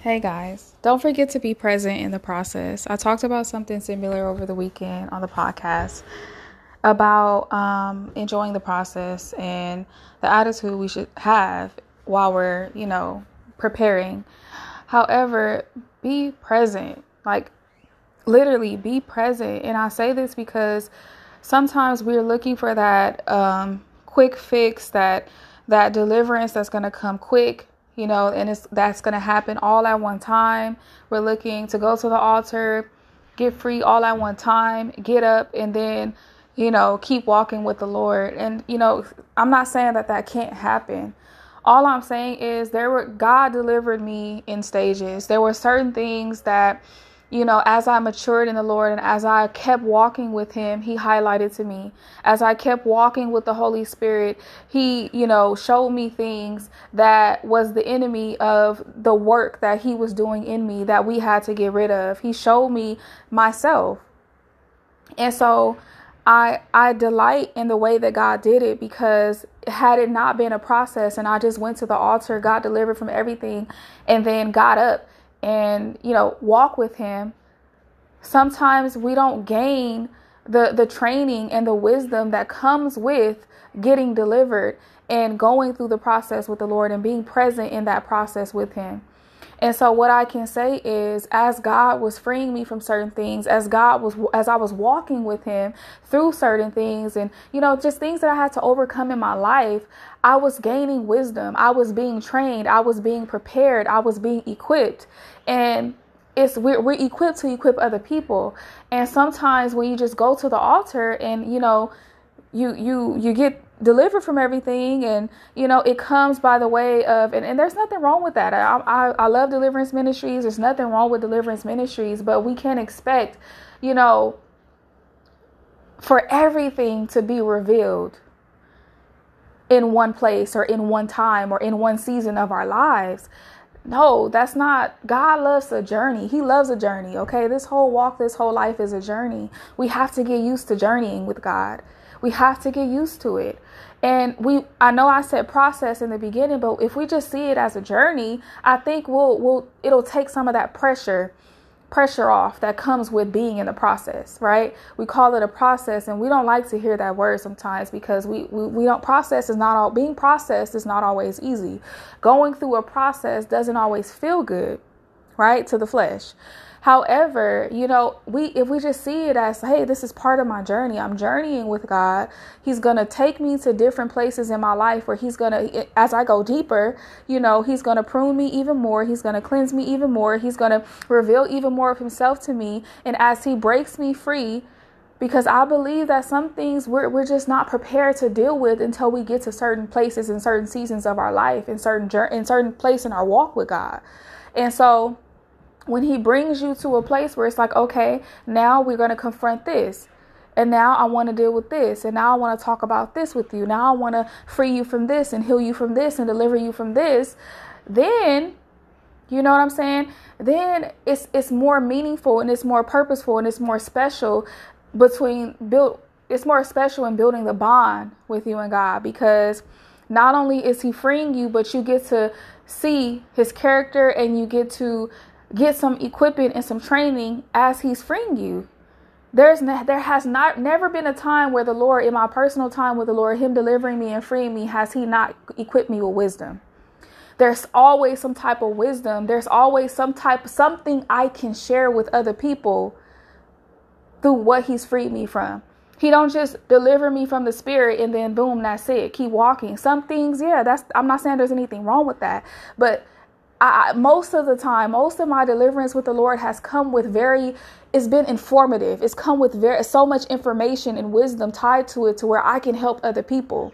Hey guys, don't forget to be present in the process. I talked about something similar over the weekend on the podcast about um, enjoying the process and the attitude we should have while we're, you know, preparing. However, be present. Like, literally, be present. And I say this because sometimes we're looking for that um, quick fix, that that deliverance that's going to come quick you know, and it's that's going to happen all at one time. We're looking to go to the altar, get free all at one time, get up, and then, you know, keep walking with the Lord. And, you know, I'm not saying that that can't happen. All I'm saying is there were God delivered me in stages. There were certain things that you know, as I matured in the Lord and as I kept walking with Him, He highlighted to me. As I kept walking with the Holy Spirit, He, you know, showed me things that was the enemy of the work that He was doing in me that we had to get rid of. He showed me myself. And so I I delight in the way that God did it because had it not been a process and I just went to the altar, God delivered from everything and then got up and you know walk with him sometimes we don't gain the the training and the wisdom that comes with getting delivered and going through the process with the Lord and being present in that process with him and so what I can say is as God was freeing me from certain things, as God was as I was walking with him through certain things and you know just things that I had to overcome in my life, I was gaining wisdom. I was being trained, I was being prepared, I was being equipped. And it's we're, we're equipped to equip other people. And sometimes when you just go to the altar and you know you you you get delivered from everything and you know it comes by the way of and, and there's nothing wrong with that I, I i love deliverance ministries there's nothing wrong with deliverance ministries but we can't expect you know for everything to be revealed in one place or in one time or in one season of our lives no, that's not. God loves a journey. He loves a journey. Okay. This whole walk, this whole life is a journey. We have to get used to journeying with God. We have to get used to it. And we I know I said process in the beginning, but if we just see it as a journey, I think we'll we'll it'll take some of that pressure pressure off that comes with being in the process, right? We call it a process and we don't like to hear that word sometimes because we, we, we don't process is not all being processed is not always easy. Going through a process doesn't always feel good, right? To the flesh. However, you know, we if we just see it as, hey, this is part of my journey. I'm journeying with God. He's going to take me to different places in my life where he's going to eh, as I go deeper, you know, he's going to prune me even more. He's going to cleanse me even more. He's going to reveal even more of himself to me. And as he breaks me free, because I believe that some things we're, we're just not prepared to deal with until we get to certain places in certain seasons of our life, in certain in certain place in our walk with God. And so when he brings you to a place where it's like, okay, now we're going to confront this. And now I want to deal with this. And now I want to talk about this with you. Now I want to free you from this and heal you from this and deliver you from this. Then, you know what I'm saying? Then it's it's more meaningful and it's more purposeful and it's more special between build it's more special in building the bond with you and God because not only is he freeing you, but you get to see his character and you get to get some equipping and some training as he's freeing you. There's ne- there has not never been a time where the Lord, in my personal time with the Lord, Him delivering me and freeing me, has He not equipped me with wisdom. There's always some type of wisdom. There's always some type something I can share with other people through what He's freed me from. He don't just deliver me from the spirit and then boom, that's it. Keep walking. Some things, yeah, that's I'm not saying there's anything wrong with that, but I, most of the time, most of my deliverance with the Lord has come with very, it's been informative. It's come with very so much information and wisdom tied to it to where I can help other people.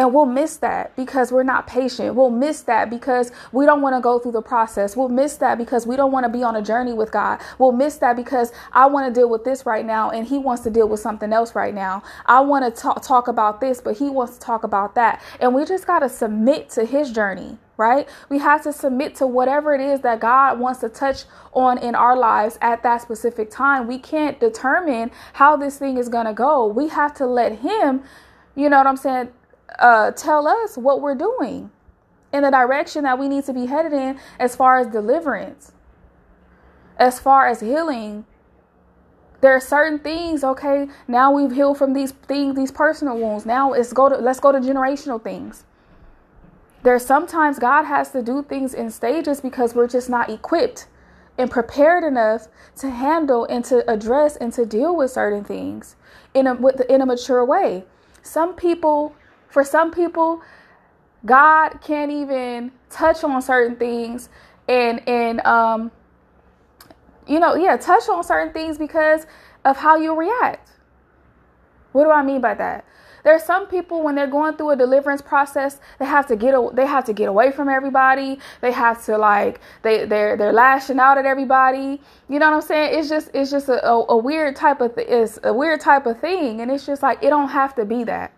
And we'll miss that because we're not patient. We'll miss that because we don't want to go through the process. We'll miss that because we don't want to be on a journey with God. We'll miss that because I want to deal with this right now and He wants to deal with something else right now. I want to talk, talk about this, but He wants to talk about that. And we just got to submit to His journey right? We have to submit to whatever it is that God wants to touch on in our lives at that specific time. We can't determine how this thing is going to go. We have to let Him, you know what I'm saying, uh, tell us what we're doing. in the direction that we need to be headed in as far as deliverance, as far as healing. There are certain things, okay, now we've healed from these things, these personal wounds. Now let's go to let's go to generational things. There's sometimes God has to do things in stages because we're just not equipped and prepared enough to handle and to address and to deal with certain things in a with, in a mature way. Some people, for some people, God can't even touch on certain things and and um you know, yeah, touch on certain things because of how you react. What do I mean by that? There are some people when they're going through a deliverance process, they have to get they have to get away from everybody. They have to like they they're they're lashing out at everybody. You know what I'm saying? It's just it's just a, a, a weird type of th- it's a weird type of thing, and it's just like it don't have to be that.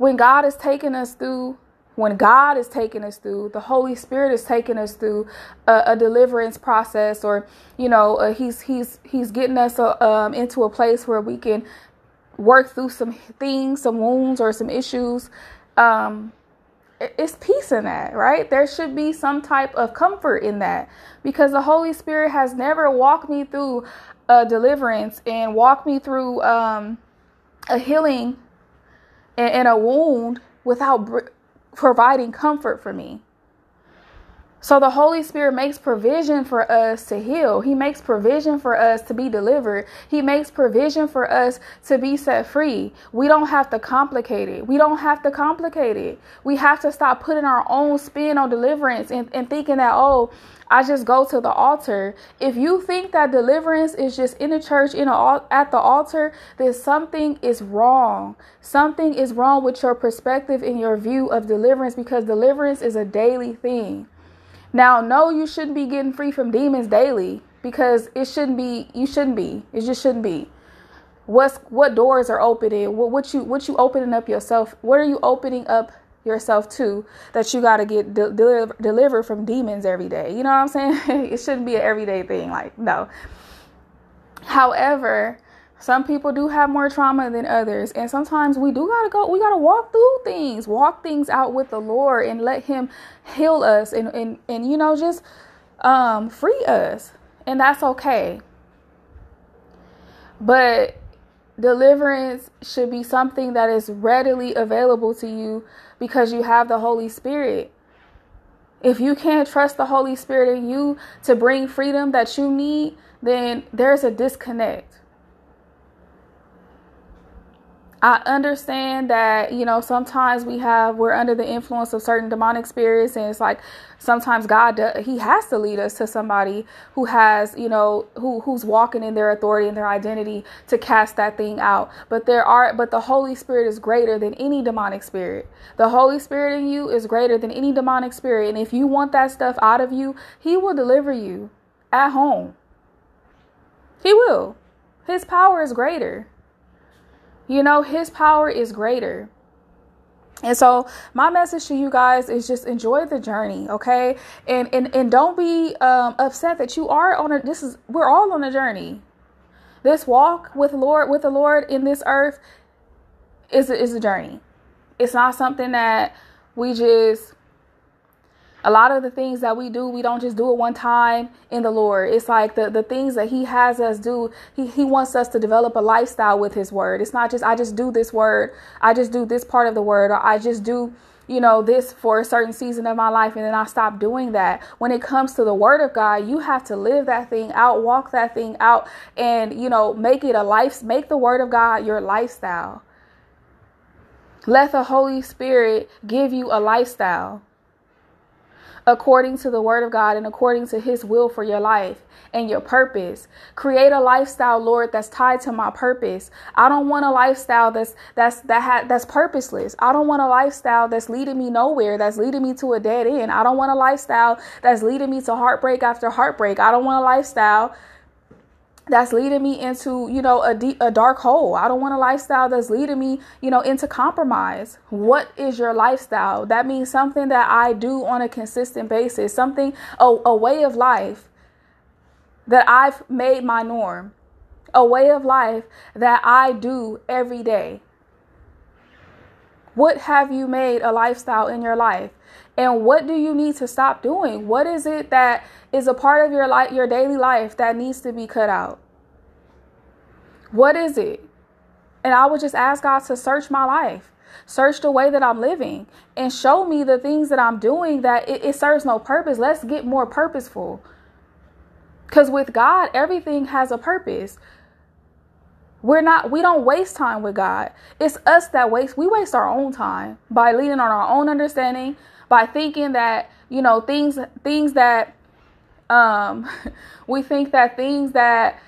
When God is taking us through when God is taking us through, the Holy Spirit is taking us through a, a deliverance process, or you know, uh, he's he's he's getting us uh, um, into a place where we can work through some things, some wounds or some issues, um, it's peace in that, right? There should be some type of comfort in that because the Holy Spirit has never walked me through a deliverance and walked me through um, a healing and, a wound without br- providing comfort for me. So the Holy Spirit makes provision for us to heal. He makes provision for us to be delivered. He makes provision for us to be set free. We don't have to complicate it. We don't have to complicate it. We have to stop putting our own spin on deliverance and, and thinking that, oh, I just go to the altar. If you think that deliverance is just in the church in a, at the altar, then something is wrong. Something is wrong with your perspective and your view of deliverance because deliverance is a daily thing. Now, no, you shouldn't be getting free from demons daily because it shouldn't be. You shouldn't be. It just shouldn't be. What's what doors are opening? What what you what you opening up yourself? What are you opening up yourself to that you got to get de- deliver, delivered from demons every day? You know what I'm saying? it shouldn't be an everyday thing. Like no. However, some people do have more trauma than others, and sometimes we do gotta go. We gotta walk through things, walk things out with the Lord, and let Him heal us, and and and you know just um, free us, and that's okay. But deliverance should be something that is readily available to you because you have the Holy Spirit. If you can't trust the Holy Spirit in you to bring freedom that you need, then there's a disconnect. I understand that, you know, sometimes we have, we're under the influence of certain demonic spirits, and it's like sometimes God, does, He has to lead us to somebody who has, you know, who who's walking in their authority and their identity to cast that thing out. But there are, but the Holy Spirit is greater than any demonic spirit. The Holy Spirit in you is greater than any demonic spirit. And if you want that stuff out of you, He will deliver you at home. He will. His power is greater. You know, his power is greater. And so my message to you guys is just enjoy the journey, okay? And and and don't be um, upset that you are on a this is we're all on a journey. This walk with Lord with the Lord in this earth is a, is a journey. It's not something that we just a lot of the things that we do, we don't just do it one time in the Lord. It's like the, the things that He has us do, he, he wants us to develop a lifestyle with His word. It's not just, I just do this word, I just do this part of the word, or I just do, you know, this for a certain season of my life and then I stop doing that. When it comes to the word of God, you have to live that thing out, walk that thing out, and, you know, make it a life, make the word of God your lifestyle. Let the Holy Spirit give you a lifestyle according to the word of God and according to his will for your life and your purpose. Create a lifestyle, Lord, that's tied to my purpose. I don't want a lifestyle that's that's that ha- that's purposeless. I don't want a lifestyle that's leading me nowhere, that's leading me to a dead end. I don't want a lifestyle that's leading me to heartbreak after heartbreak. I don't want a lifestyle that's leading me into you know a deep a dark hole. I don't want a lifestyle that's leading me you know into compromise. What is your lifestyle? That means something that i do on a consistent basis something a, a way of life that i've made my norm a way of life that i do every day What have you made a lifestyle in your life? And what do you need to stop doing? What is it that is a part of your life, your daily life that needs to be cut out? What is it? And I would just ask God to search my life, search the way that I'm living, and show me the things that I'm doing that it, it serves no purpose. Let's get more purposeful. Because with God, everything has a purpose. We're not, we don't waste time with God. It's us that waste, we waste our own time by leaning on our own understanding, by thinking that, you know, things, things that, um, we think that things that,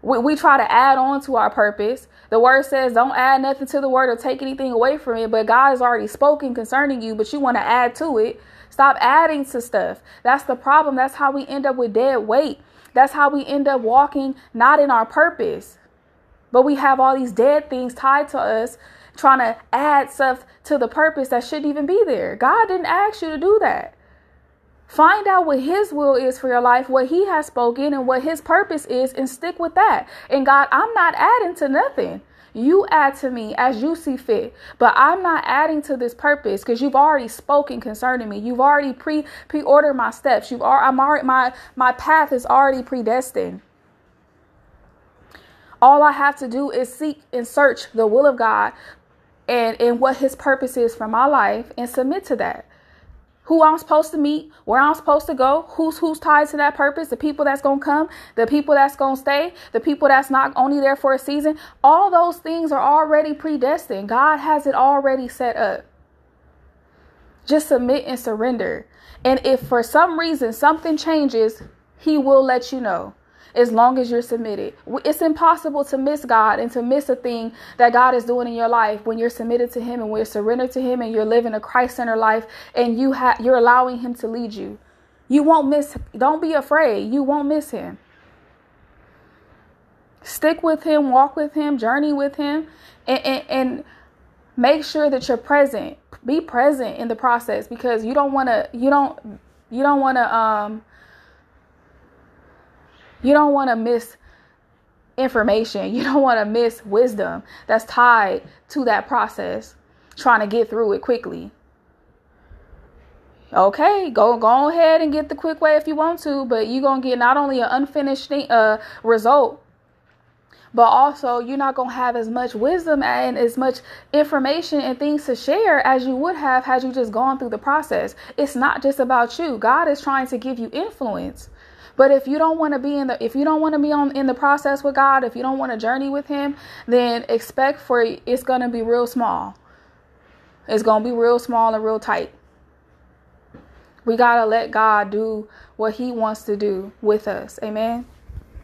we, we try to add on to our purpose. The word says, don't add nothing to the word or take anything away from it. But God has already spoken concerning you, but you want to add to it. Stop adding to stuff. That's the problem. That's how we end up with dead weight. That's how we end up walking not in our purpose. But we have all these dead things tied to us, trying to add stuff to the purpose that shouldn't even be there. God didn't ask you to do that. Find out what His will is for your life, what He has spoken, and what His purpose is, and stick with that. And God, I'm not adding to nothing. You add to me as you see fit, but I'm not adding to this purpose because you've already spoken concerning me. You've already pre pre ordered my steps. You've already, I'm already my my path is already predestined. All I have to do is seek and search the will of God and and what His purpose is for my life and submit to that who I'm supposed to meet, where I'm supposed to go, who's who's tied to that purpose, the people that's gonna come, the people that's gonna stay, the people that's not only there for a season. All those things are already predestined. God has it already set up. Just submit and surrender. And if for some reason something changes, he will let you know as long as you're submitted. It's impossible to miss God and to miss a thing that God is doing in your life when you're submitted to Him and when you're surrendered to Him and you're living a Christ-centered life and you you're allowing Him to lead you. You won't miss. Don't be afraid. You won't miss Him. Stick with Him, walk with Him, journey with Him, and, and, and make sure that you're present. Be present in the process because you don't want to. You don't. You don't want to. Um, you don't want to miss information. You don't want to miss wisdom that's tied to that process, trying to get through it quickly. Okay, go go ahead and get the quick way if you want to, but you're gonna get not only an unfinished thing, uh, result, but also you're not gonna have as much wisdom and as much information and things to share as you would have had you just gone through the process. It's not just about you. God is trying to give you influence. But if you don't want to be in the if you don't want to be on in the process with God, if you don't want to journey with him, then expect for it's going to be real small. It's going to be real small and real tight. We got to let God do what he wants to do with us. Amen.